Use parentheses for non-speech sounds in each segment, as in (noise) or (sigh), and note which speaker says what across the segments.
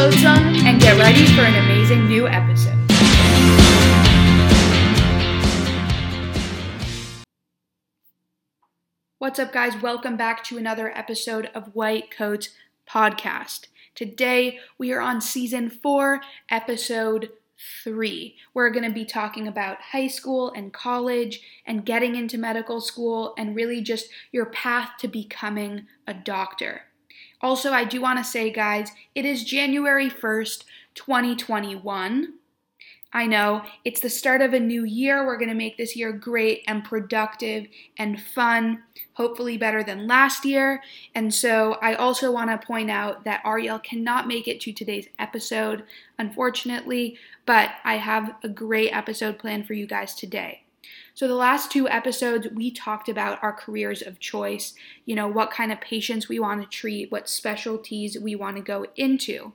Speaker 1: on and get ready for an amazing new episode. What's up, guys? Welcome back to another episode of White Coats Podcast. Today, we are on season four, episode three. We're going to be talking about high school and college and getting into medical school and really just your path to becoming a doctor. Also, I do want to say, guys, it is January 1st, 2021. I know it's the start of a new year. We're going to make this year great and productive and fun, hopefully better than last year. And so I also want to point out that Ariel cannot make it to today's episode, unfortunately, but I have a great episode planned for you guys today. So, the last two episodes, we talked about our careers of choice, you know, what kind of patients we want to treat, what specialties we want to go into.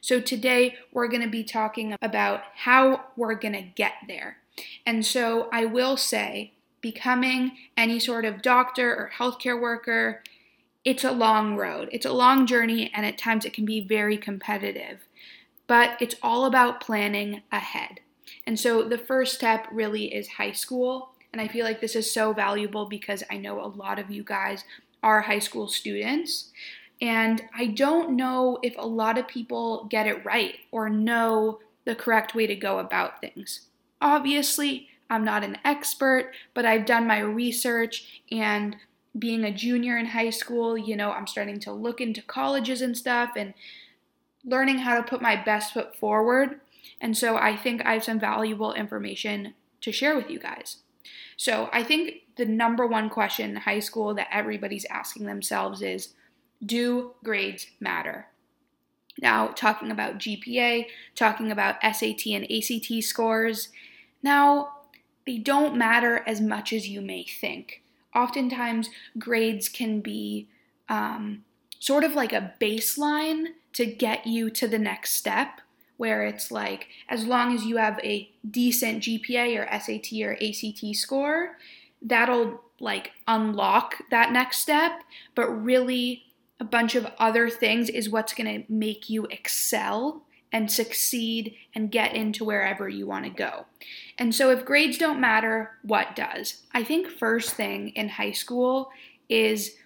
Speaker 1: So, today we're going to be talking about how we're going to get there. And so, I will say, becoming any sort of doctor or healthcare worker, it's a long road. It's a long journey, and at times it can be very competitive. But it's all about planning ahead. And so the first step really is high school. And I feel like this is so valuable because I know a lot of you guys are high school students. And I don't know if a lot of people get it right or know the correct way to go about things. Obviously, I'm not an expert, but I've done my research and being a junior in high school, you know, I'm starting to look into colleges and stuff and learning how to put my best foot forward. And so I think I have some valuable information to share with you guys. So I think the number one question in high school that everybody's asking themselves is Do grades matter? Now, talking about GPA, talking about SAT and ACT scores, now they don't matter as much as you may think. Oftentimes, grades can be um, sort of like a baseline to get you to the next step where it's like as long as you have a decent GPA or SAT or ACT score, that'll like unlock that next step, but really a bunch of other things is what's going to make you excel and succeed and get into wherever you want to go. And so if grades don't matter, what does? I think first thing in high school is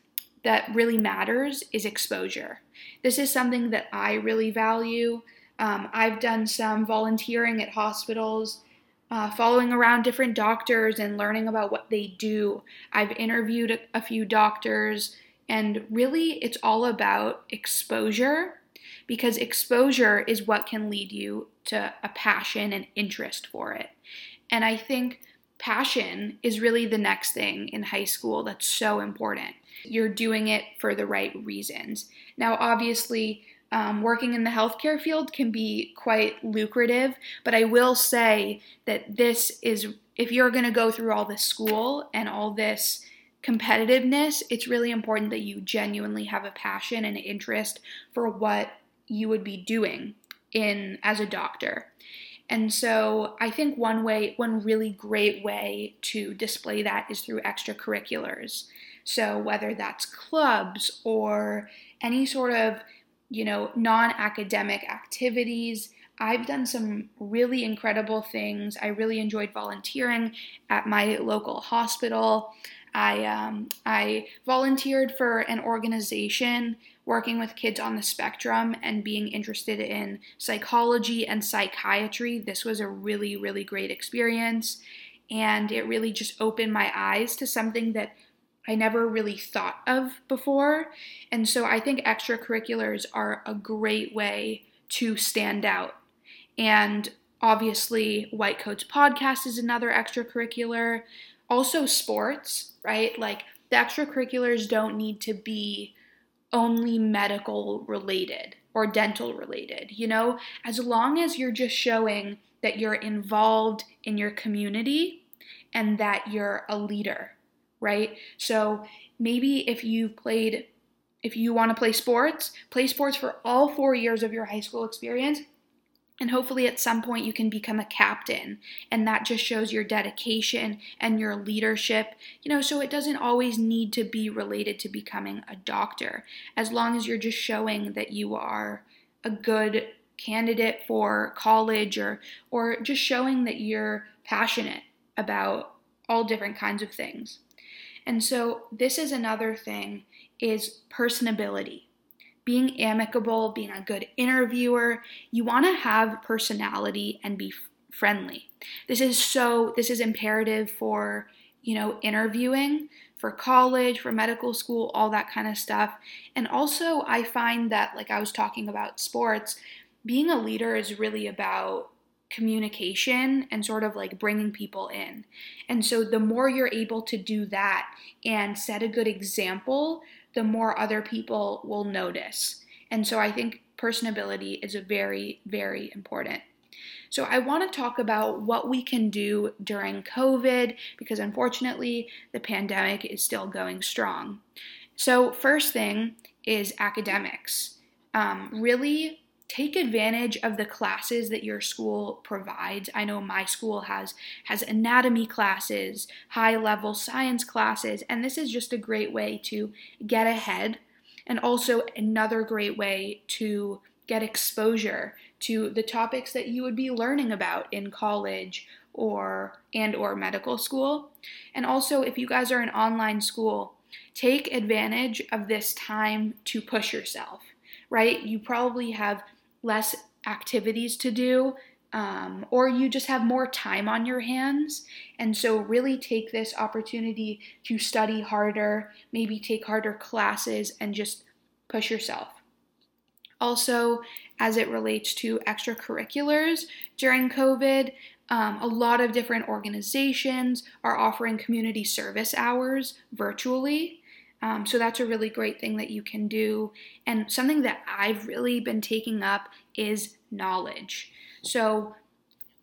Speaker 1: that really matters is exposure. This is something that I really value. Um, I've done some volunteering at hospitals, uh, following around different doctors and learning about what they do. I've interviewed a, a few doctors, and really it's all about exposure because exposure is what can lead you to a passion and interest for it. And I think passion is really the next thing in high school that's so important. You're doing it for the right reasons. Now, obviously, um, working in the healthcare field can be quite lucrative, but I will say that this is, if you're going to go through all this school and all this competitiveness, it's really important that you genuinely have a passion and interest for what you would be doing in as a doctor. And so I think one way, one really great way to display that is through extracurriculars. So whether that's clubs or any sort of you know, non academic activities. I've done some really incredible things. I really enjoyed volunteering at my local hospital. I, um, I volunteered for an organization working with kids on the spectrum and being interested in psychology and psychiatry. This was a really, really great experience. And it really just opened my eyes to something that I never really thought of before. And so I think extracurriculars are a great way to stand out. And obviously, White Coats Podcast is another extracurricular. Also, sports, right? Like the extracurriculars don't need to be only medical related or dental related, you know? As long as you're just showing that you're involved in your community and that you're a leader right? So maybe if you've played, if you want to play sports, play sports for all four years of your high school experience. And hopefully, at some point, you can become a captain. And that just shows your dedication and your leadership. You know, so it doesn't always need to be related to becoming a doctor. As long as you're just showing that you are a good candidate for college or or just showing that you're passionate about all different kinds of things. And so this is another thing is personability. Being amicable, being a good interviewer, you want to have personality and be friendly. This is so this is imperative for, you know, interviewing, for college, for medical school, all that kind of stuff. And also I find that like I was talking about sports, being a leader is really about communication and sort of like bringing people in. And so the more you're able to do that and set a good example, the more other people will notice. And so I think personability is a very very important. So I want to talk about what we can do during COVID because unfortunately the pandemic is still going strong. So first thing is academics. Um, really take advantage of the classes that your school provides. I know my school has has anatomy classes, high level science classes, and this is just a great way to get ahead and also another great way to get exposure to the topics that you would be learning about in college or and or medical school. And also if you guys are an online school, take advantage of this time to push yourself right? You probably have less activities to do, um, or you just have more time on your hands. And so, really take this opportunity to study harder, maybe take harder classes, and just push yourself. Also, as it relates to extracurriculars during COVID, um, a lot of different organizations are offering community service hours virtually. Um, so that's a really great thing that you can do. And something that I've really been taking up is knowledge. So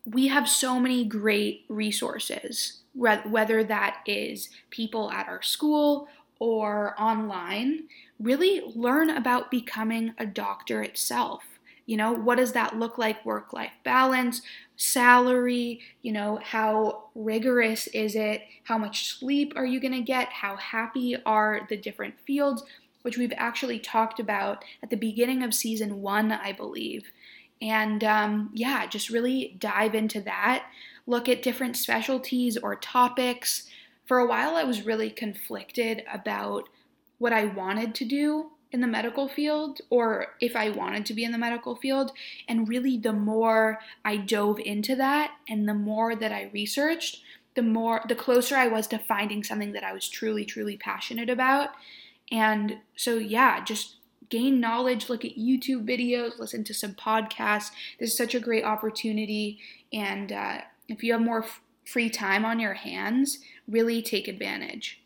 Speaker 1: we have so many great resources, whether that is people at our school or online. Really learn about becoming a doctor itself. You know, what does that look like? Work life balance, salary, you know, how rigorous is it? How much sleep are you going to get? How happy are the different fields? Which we've actually talked about at the beginning of season one, I believe. And um, yeah, just really dive into that. Look at different specialties or topics. For a while, I was really conflicted about what I wanted to do in the medical field or if I wanted to be in the medical field. And really, the more I dove into that and the more that I researched, the more, the closer I was to finding something that I was truly, truly passionate about. And so, yeah, just gain knowledge, look at YouTube videos, listen to some podcasts. This is such a great opportunity. And uh, if you have more f- free time on your hands, really take advantage.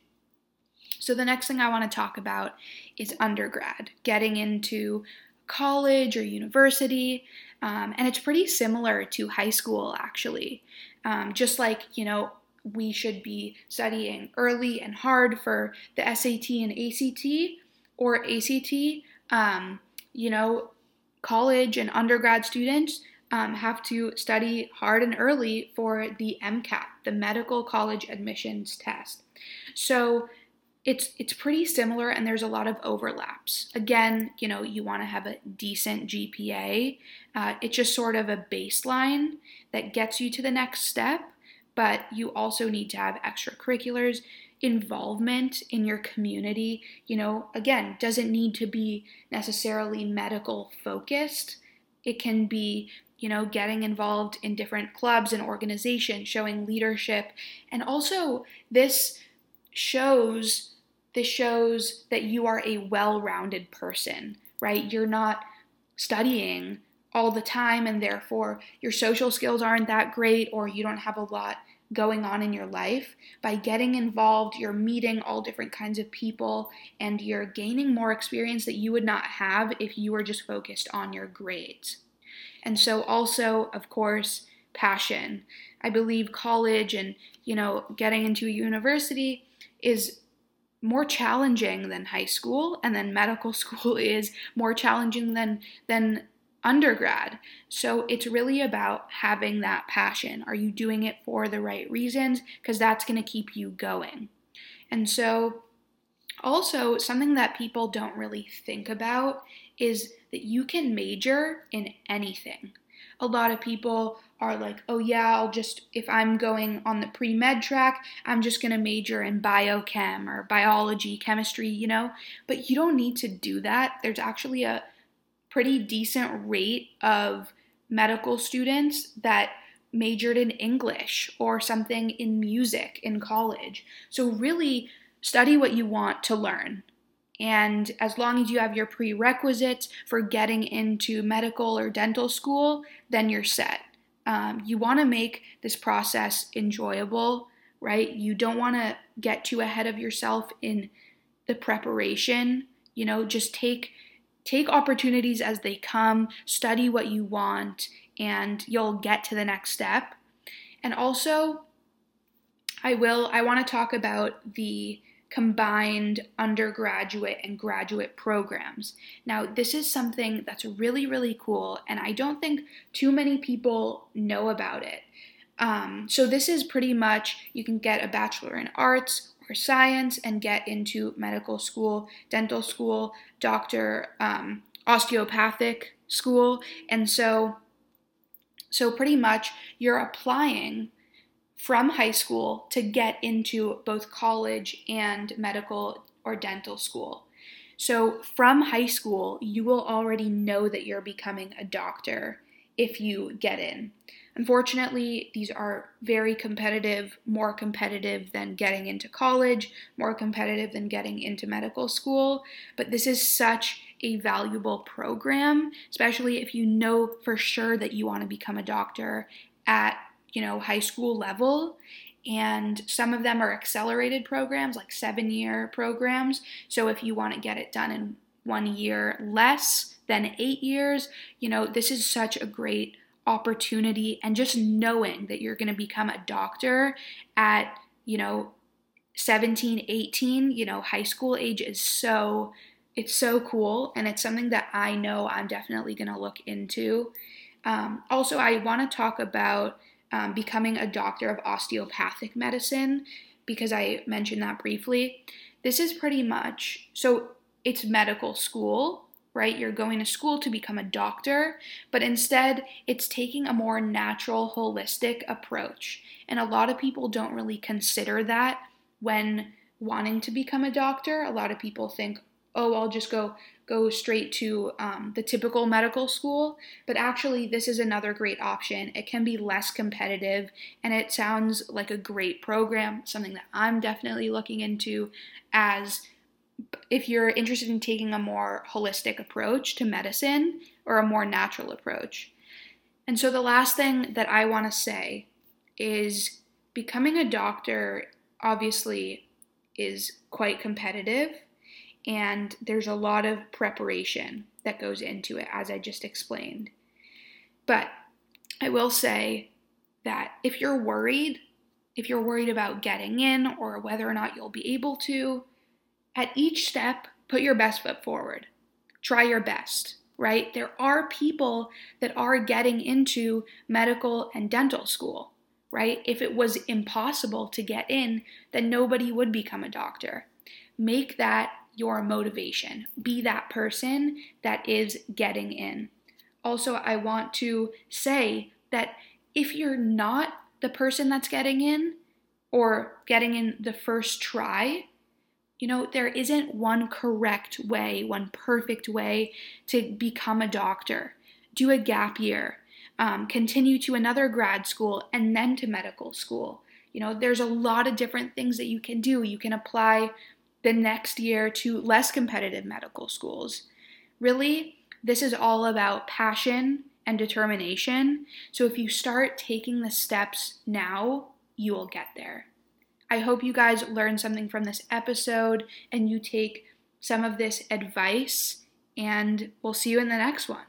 Speaker 1: So, the next thing I want to talk about is undergrad, getting into college or university. Um, and it's pretty similar to high school, actually. Um, just like, you know, we should be studying early and hard for the SAT and ACT or ACT. Um, you know, college and undergrad students um, have to study hard and early for the MCAT, the Medical College Admissions Test. So it's it's pretty similar and there's a lot of overlaps. Again you know you want to have a decent gpa uh, it's just sort of a baseline that gets you to the next step but you also need to have extracurriculars involvement in your community. You know again doesn't need to be necessarily medical focused. It can be you know getting involved in different clubs and organizations showing leadership. And also this shows this shows that you are a well rounded person, right? You're not studying all the time and therefore your social skills aren't that great or you don't have a lot going on in your life. By getting involved, you're meeting all different kinds of people and you're gaining more experience that you would not have if you were just focused on your grades. And so, also, of course, passion. I believe college and, you know, getting into a university is more challenging than high school and then medical (laughs) school is more challenging than than undergrad. So it's really about having that passion. Are you doing it for the right reasons? Because that's going to keep you going. And so Also, something that people don't really think about is that you can major in anything. A lot of people are like, oh, yeah, I'll just, if I'm going on the pre med track, I'm just going to major in biochem or biology, chemistry, you know? But you don't need to do that. There's actually a pretty decent rate of medical students that majored in English or something in music in college. So, really study what you want to learn. And as long as you have your prerequisites for getting into medical or dental school, then you're set. Um, you want to make this process enjoyable, right? You don't want to get too ahead of yourself in the preparation. You know, just take take opportunities as they come, study what you want, and you'll get to the next step. And also, I will I want to talk about the combined undergraduate and graduate programs. Now, this is something that's really, really cool, and I don't think too many people know about it. Um, so, this is pretty much you can get a Bachelor in Arts or Science and get into medical school, dental school, doctor, um, osteopathic school, and so. So, pretty much, you're applying from high school to get into both college and medical or dental school. So, from high school, you will already know that you're becoming a doctor if you get in. Unfortunately, these are very competitive, more competitive than getting into college, more competitive than getting into medical school. But this is such a valuable program, especially if you know for sure that you want to become a doctor at you know, high school level. And some of them are accelerated programs, like seven year programs. So if you want to get it done in one year less than eight years, you know, this is such a great opportunity. And just knowing that you're going to become a doctor at, you know, 17, 18, you know, high school age is so it's so cool and it's something that I know I'm definitely going to look into. Um, also, I want to talk about um, becoming a doctor of osteopathic medicine because I mentioned that briefly. This is pretty much so it's medical school, right? You're going to school to become a doctor, but instead it's taking a more natural, holistic approach. And a lot of people don't really consider that when wanting to become a doctor. A lot of people think, oh, I'll just go go straight to um, the typical medical school, but actually, this is another great option. It can be less competitive, and it sounds like a great program, something that I'm definitely looking into as if you're interested in taking a more holistic approach to medicine or a more natural approach. And so, the last thing that I want to say is becoming a doctor obviously is quite competitive and there's a lot of preparation that goes into it, as I just explained. But I will say that if you're worried, if you're worried about getting in or whether or not you'll be able to, at each step, put your best foot forward. Try your best, right? There are people that are getting into medical and dental school, right? If it was impossible to get in, then nobody would become a doctor. Make that your motivation. Be that person that is getting in. Also, I want to say that if you're not the person that's getting in or getting in the first try, you know, there isn't one correct way, one perfect way to become a doctor. Do a gap year, um, continue to another grad school, and then to medical school. You know, there's a lot of different things that you can do. You can apply the next year to less competitive medical schools. Really, this is all about passion and determination. So if you start taking the steps now, you will get there. I hope you guys learned something from this episode and you take some of this advice, and we'll see you in the next one.